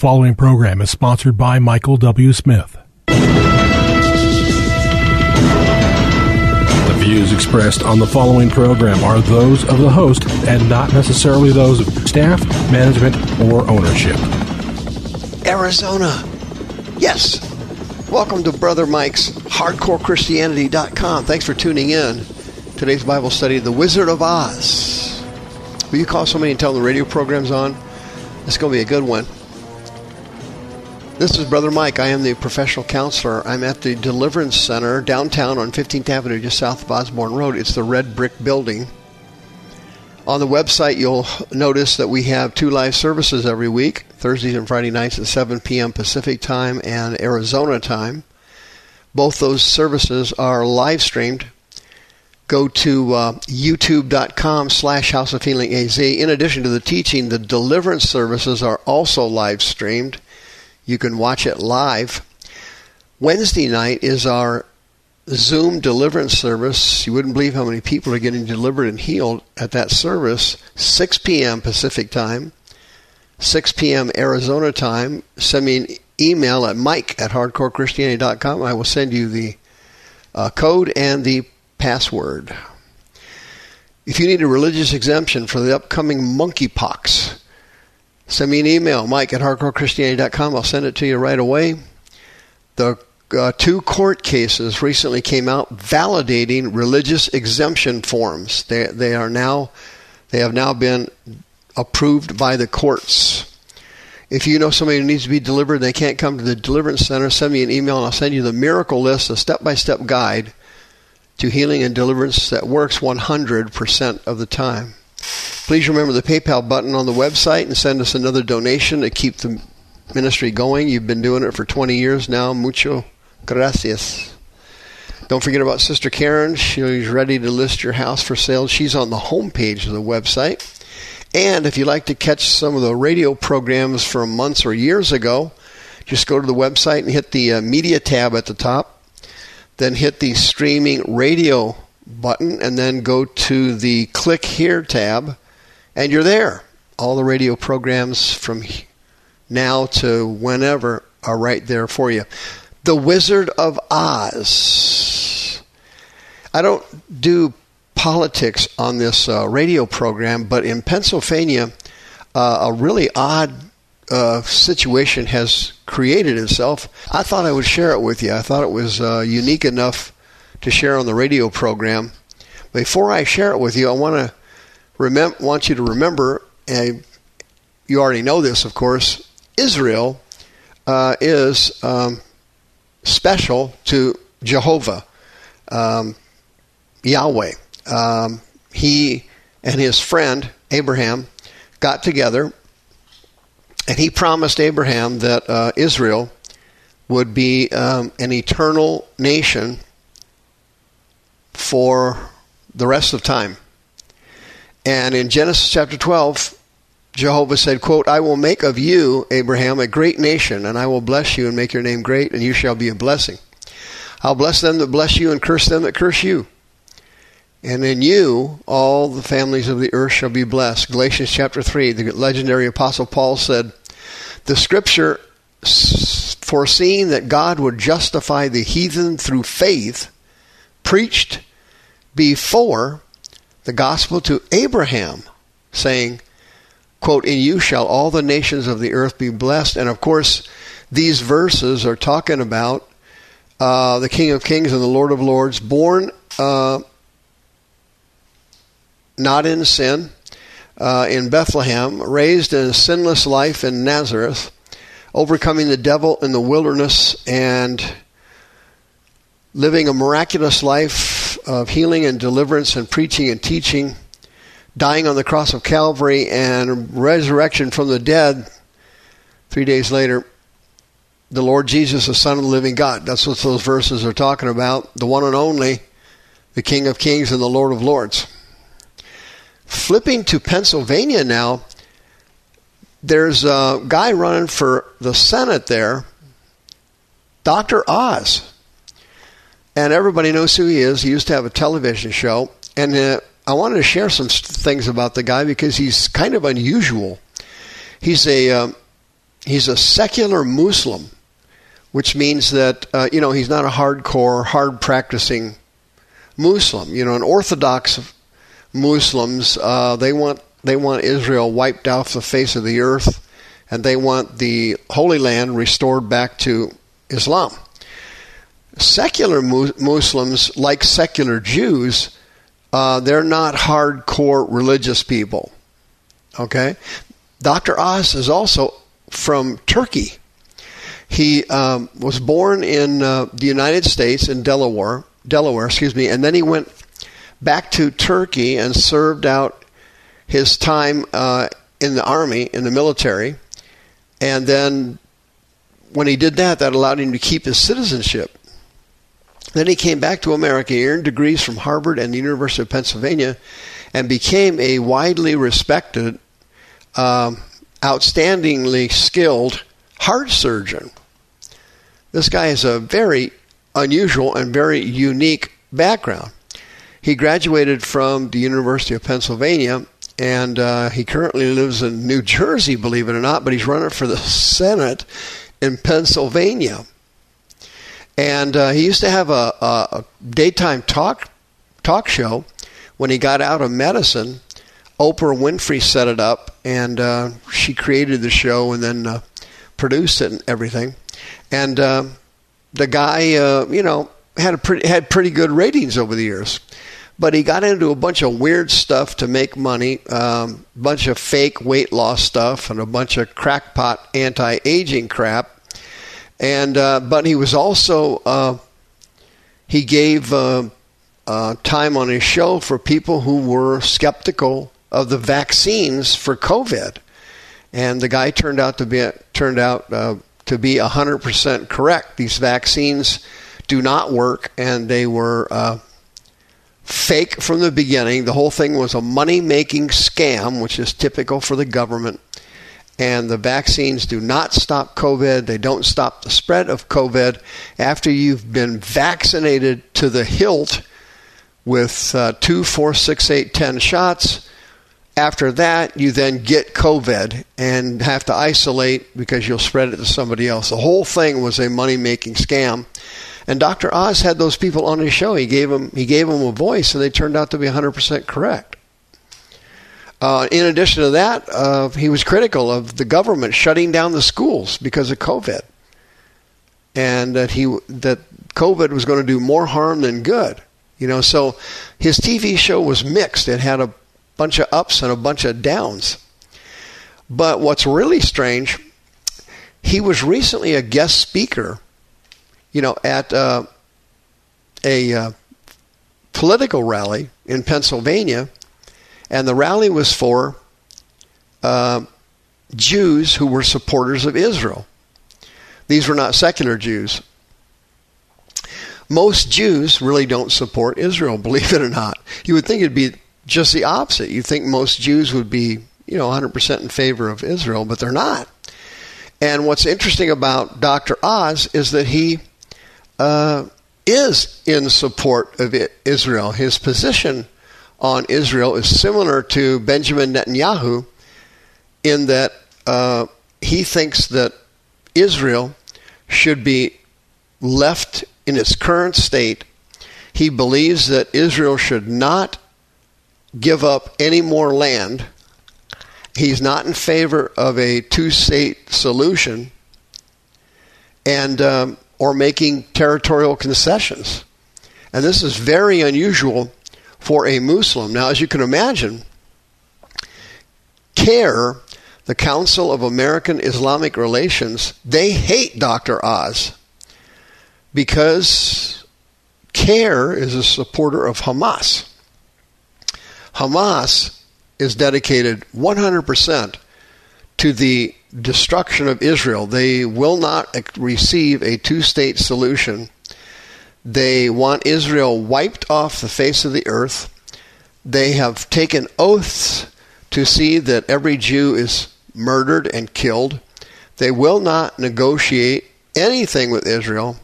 following program is sponsored by Michael W. Smith. The views expressed on the following program are those of the host and not necessarily those of staff, management, or ownership. Arizona. Yes. Welcome to Brother Mike's HardcoreChristianity.com. Thanks for tuning in. Today's Bible study, The Wizard of Oz. Will you call somebody and tell them the radio program's on? It's going to be a good one. This is Brother Mike. I am the professional counselor. I'm at the Deliverance Center downtown on 15th Avenue, just south of Osborn Road. It's the red brick building. On the website, you'll notice that we have two live services every week Thursdays and Friday nights at 7 p.m. Pacific time and Arizona time. Both those services are live streamed go to uh, youtube.com slash house of healing az in addition to the teaching the deliverance services are also live streamed you can watch it live. Wednesday night is our zoom deliverance service. You wouldn't believe how many people are getting delivered and healed at that service. 6 p.m pacific time 6 p.m arizona time. Send me an email at mike at hardcorechristianity.com i will send you the uh, code and the password. If you need a religious exemption for the upcoming monkeypox, send me an email, mike at hardcorechristianity.com. I'll send it to you right away. The uh, two court cases recently came out validating religious exemption forms. They, they are now they have now been approved by the courts. If you know somebody who needs to be delivered and they can't come to the deliverance center, send me an email and I'll send you the miracle list, a step by step guide to healing and deliverance that works 100% of the time. Please remember the PayPal button on the website and send us another donation to keep the ministry going. You've been doing it for 20 years now. Mucho gracias. Don't forget about Sister Karen. She's ready to list your house for sale. She's on the homepage of the website. And if you'd like to catch some of the radio programs from months or years ago, just go to the website and hit the uh, media tab at the top then hit the streaming radio button and then go to the click here tab and you're there. All the radio programs from now to whenever are right there for you. The Wizard of Oz. I don't do politics on this uh, radio program, but in Pennsylvania, uh, a really odd uh, situation has created itself, I thought I would share it with you. I thought it was uh, unique enough to share on the radio program. Before I share it with you, I want to want you to remember, and you already know this, of course. Israel uh, is um, special to Jehovah, um, Yahweh. Um, he and his friend Abraham got together and he promised Abraham that uh, Israel would be um, an eternal nation for the rest of time. And in Genesis chapter 12, Jehovah said, quote, I will make of you, Abraham, a great nation, and I will bless you and make your name great, and you shall be a blessing. I'll bless them that bless you and curse them that curse you. And in you, all the families of the earth shall be blessed. Galatians chapter 3, the legendary apostle Paul said, the scripture foreseeing that God would justify the heathen through faith preached before the gospel to Abraham, saying, quote, In you shall all the nations of the earth be blessed. And of course, these verses are talking about uh, the King of Kings and the Lord of Lords, born uh, not in sin, uh, in Bethlehem, raised in a sinless life in Nazareth, overcoming the devil in the wilderness and living a miraculous life of healing and deliverance and preaching and teaching, dying on the cross of Calvary and resurrection from the dead three days later. The Lord Jesus, the Son of the living God. That's what those verses are talking about. The one and only, the King of kings and the Lord of lords. Flipping to Pennsylvania now, there's a guy running for the Senate there, Dr. Oz. And everybody knows who he is. He used to have a television show. And uh, I wanted to share some things about the guy because he's kind of unusual. He's a um, he's a secular Muslim, which means that uh, you know he's not a hardcore, hard practicing Muslim. You know, an Orthodox Muslims uh, they want they want Israel wiped off the face of the earth, and they want the Holy Land restored back to Islam. Secular mu- Muslims, like secular Jews, uh, they're not hardcore religious people. Okay, Dr. Oz is also from Turkey. He um, was born in uh, the United States in Delaware, Delaware, excuse me, and then he went back to Turkey and served out his time uh, in the army, in the military, and then when he did that, that allowed him to keep his citizenship. Then he came back to America, earned degrees from Harvard and the University of Pennsylvania, and became a widely respected, um, outstandingly skilled heart surgeon. This guy has a very unusual and very unique background. He graduated from the University of Pennsylvania and uh, he currently lives in New Jersey, believe it or not, but he's running for the Senate in Pennsylvania. And uh, he used to have a, a, daytime talk talk show when he got out of medicine. Oprah Winfrey set it up, and uh, she created the show and then uh, produced it and everything. And uh, the guy, uh, you know, had a pretty had pretty good ratings over the years but he got into a bunch of weird stuff to make money, a um, bunch of fake weight loss stuff, and a bunch of crackpot anti-aging crap. And uh, but he was also uh, he gave uh, uh, time on his show for people who were skeptical of the vaccines for COVID, and the guy turned out to be turned out uh, to be hundred percent correct. These vaccines do not work, and they were uh, fake from the beginning. The whole thing was a money making scam, which is typical for the government. And the vaccines do not stop COVID. They don't stop the spread of COVID. After you've been vaccinated to the hilt with uh, two, four, six, eight, ten shots, after that, you then get COVID and have to isolate because you'll spread it to somebody else. The whole thing was a money making scam. And Dr. Oz had those people on his show. He gave them he gave them a voice, and they turned out to be 100% correct. Uh, in addition to that, uh, he was critical of the government shutting down the schools because of COVID, and that he that COVID was going to do more harm than good. You know, so his TV show was mixed. It had a bunch of ups and a bunch of downs. But what's really strange, he was recently a guest speaker you know, at uh, a uh, political rally in Pennsylvania, and the rally was for uh, Jews who were supporters of Israel. These were not secular Jews. Most Jews really don't support Israel, believe it or not. You would think it'd be just the opposite. You'd think most Jews would be, you know, 100% in favor of Israel, but they're not. And what's interesting about Dr. Oz is that he uh, is in support of Israel. His position on Israel is similar to Benjamin Netanyahu in that uh, he thinks that Israel should be left in its current state. He believes that Israel should not give up any more land. He's not in favor of a two state solution. And um, or making territorial concessions. And this is very unusual for a Muslim. Now, as you can imagine, CAIR, the Council of American Islamic Relations, they hate Dr. Oz because CAIR is a supporter of Hamas. Hamas is dedicated 100% to the destruction of Israel. They will not receive a two state solution. They want Israel wiped off the face of the earth. They have taken oaths to see that every Jew is murdered and killed. They will not negotiate anything with Israel.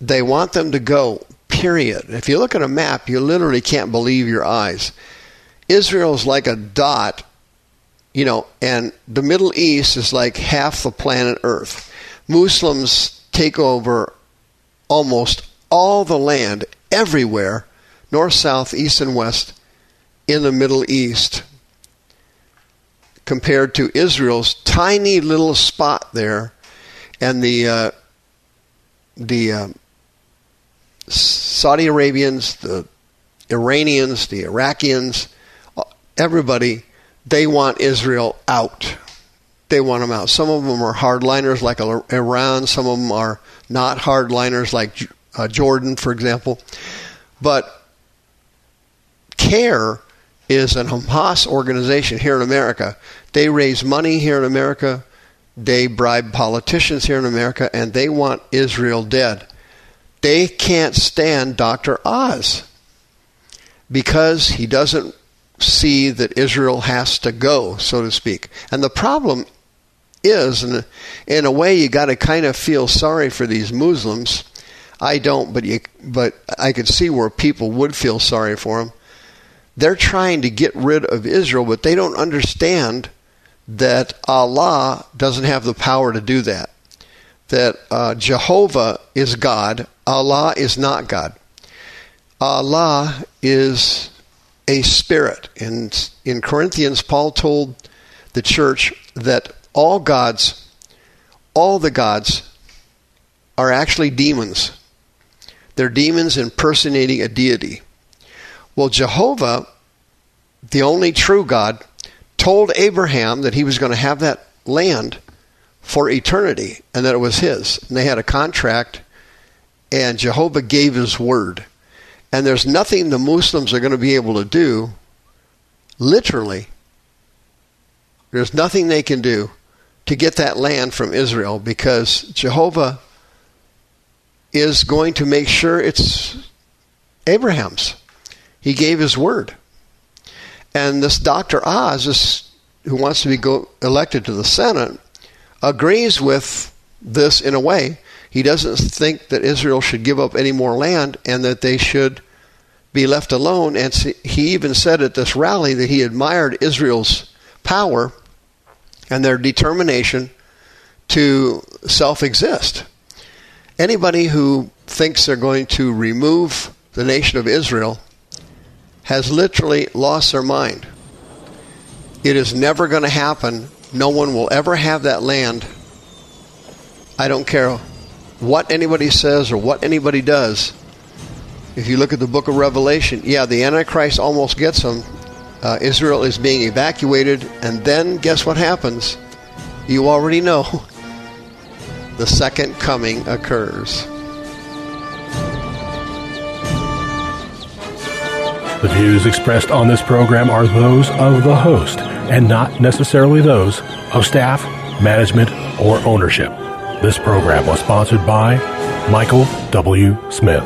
They want them to go, period. If you look at a map, you literally can't believe your eyes. Israel is like a dot you know, and the Middle East is like half the planet Earth. Muslims take over almost all the land everywhere, north, south, east, and west, in the Middle East, compared to Israel's tiny little spot there, and the uh, the uh, Saudi Arabians, the Iranians, the Iraqians, everybody, they want Israel out. They want them out. Some of them are hardliners like Iran. Some of them are not hardliners like uh, Jordan, for example. But CAIR is an Hamas organization here in America. They raise money here in America. They bribe politicians here in America, and they want Israel dead. They can't stand Dr. Oz because he doesn't see that Israel has to go, so to speak. And the problem is, and in a way, you got to kind of feel sorry for these Muslims. I don't, but you, but I could see where people would feel sorry for them. They're trying to get rid of Israel, but they don't understand that Allah doesn't have the power to do that. That uh, Jehovah is God, Allah is not God. Allah is a spirit. In, in Corinthians, Paul told the church that all gods, all the gods, are actually demons. They're demons impersonating a deity. Well, Jehovah, the only true God, told Abraham that he was going to have that land for eternity and that it was his. And they had a contract, and Jehovah gave his word. And there's nothing the Muslims are going to be able to do, literally, there's nothing they can do to get that land from Israel because Jehovah is going to make sure it's Abraham's. He gave his word. And this Dr. Oz, who wants to be go, elected to the Senate, agrees with this in a way he doesn't think that Israel should give up any more land and that they should be left alone. And he even said at this rally that he admired Israel's power and their determination to self exist. Anybody who thinks they're going to remove the nation of Israel has literally lost their mind. It is never going to happen. No one will ever have that land. I don't care what anybody says or what anybody does, if you look at the book of Revelation, yeah, the Antichrist almost gets them. Uh, Israel is being evacuated, and then guess what happens? You already know. The second coming occurs. The views expressed on this program are those of the host and not necessarily those of staff, management, or ownership. This program was sponsored by Michael W. Smith.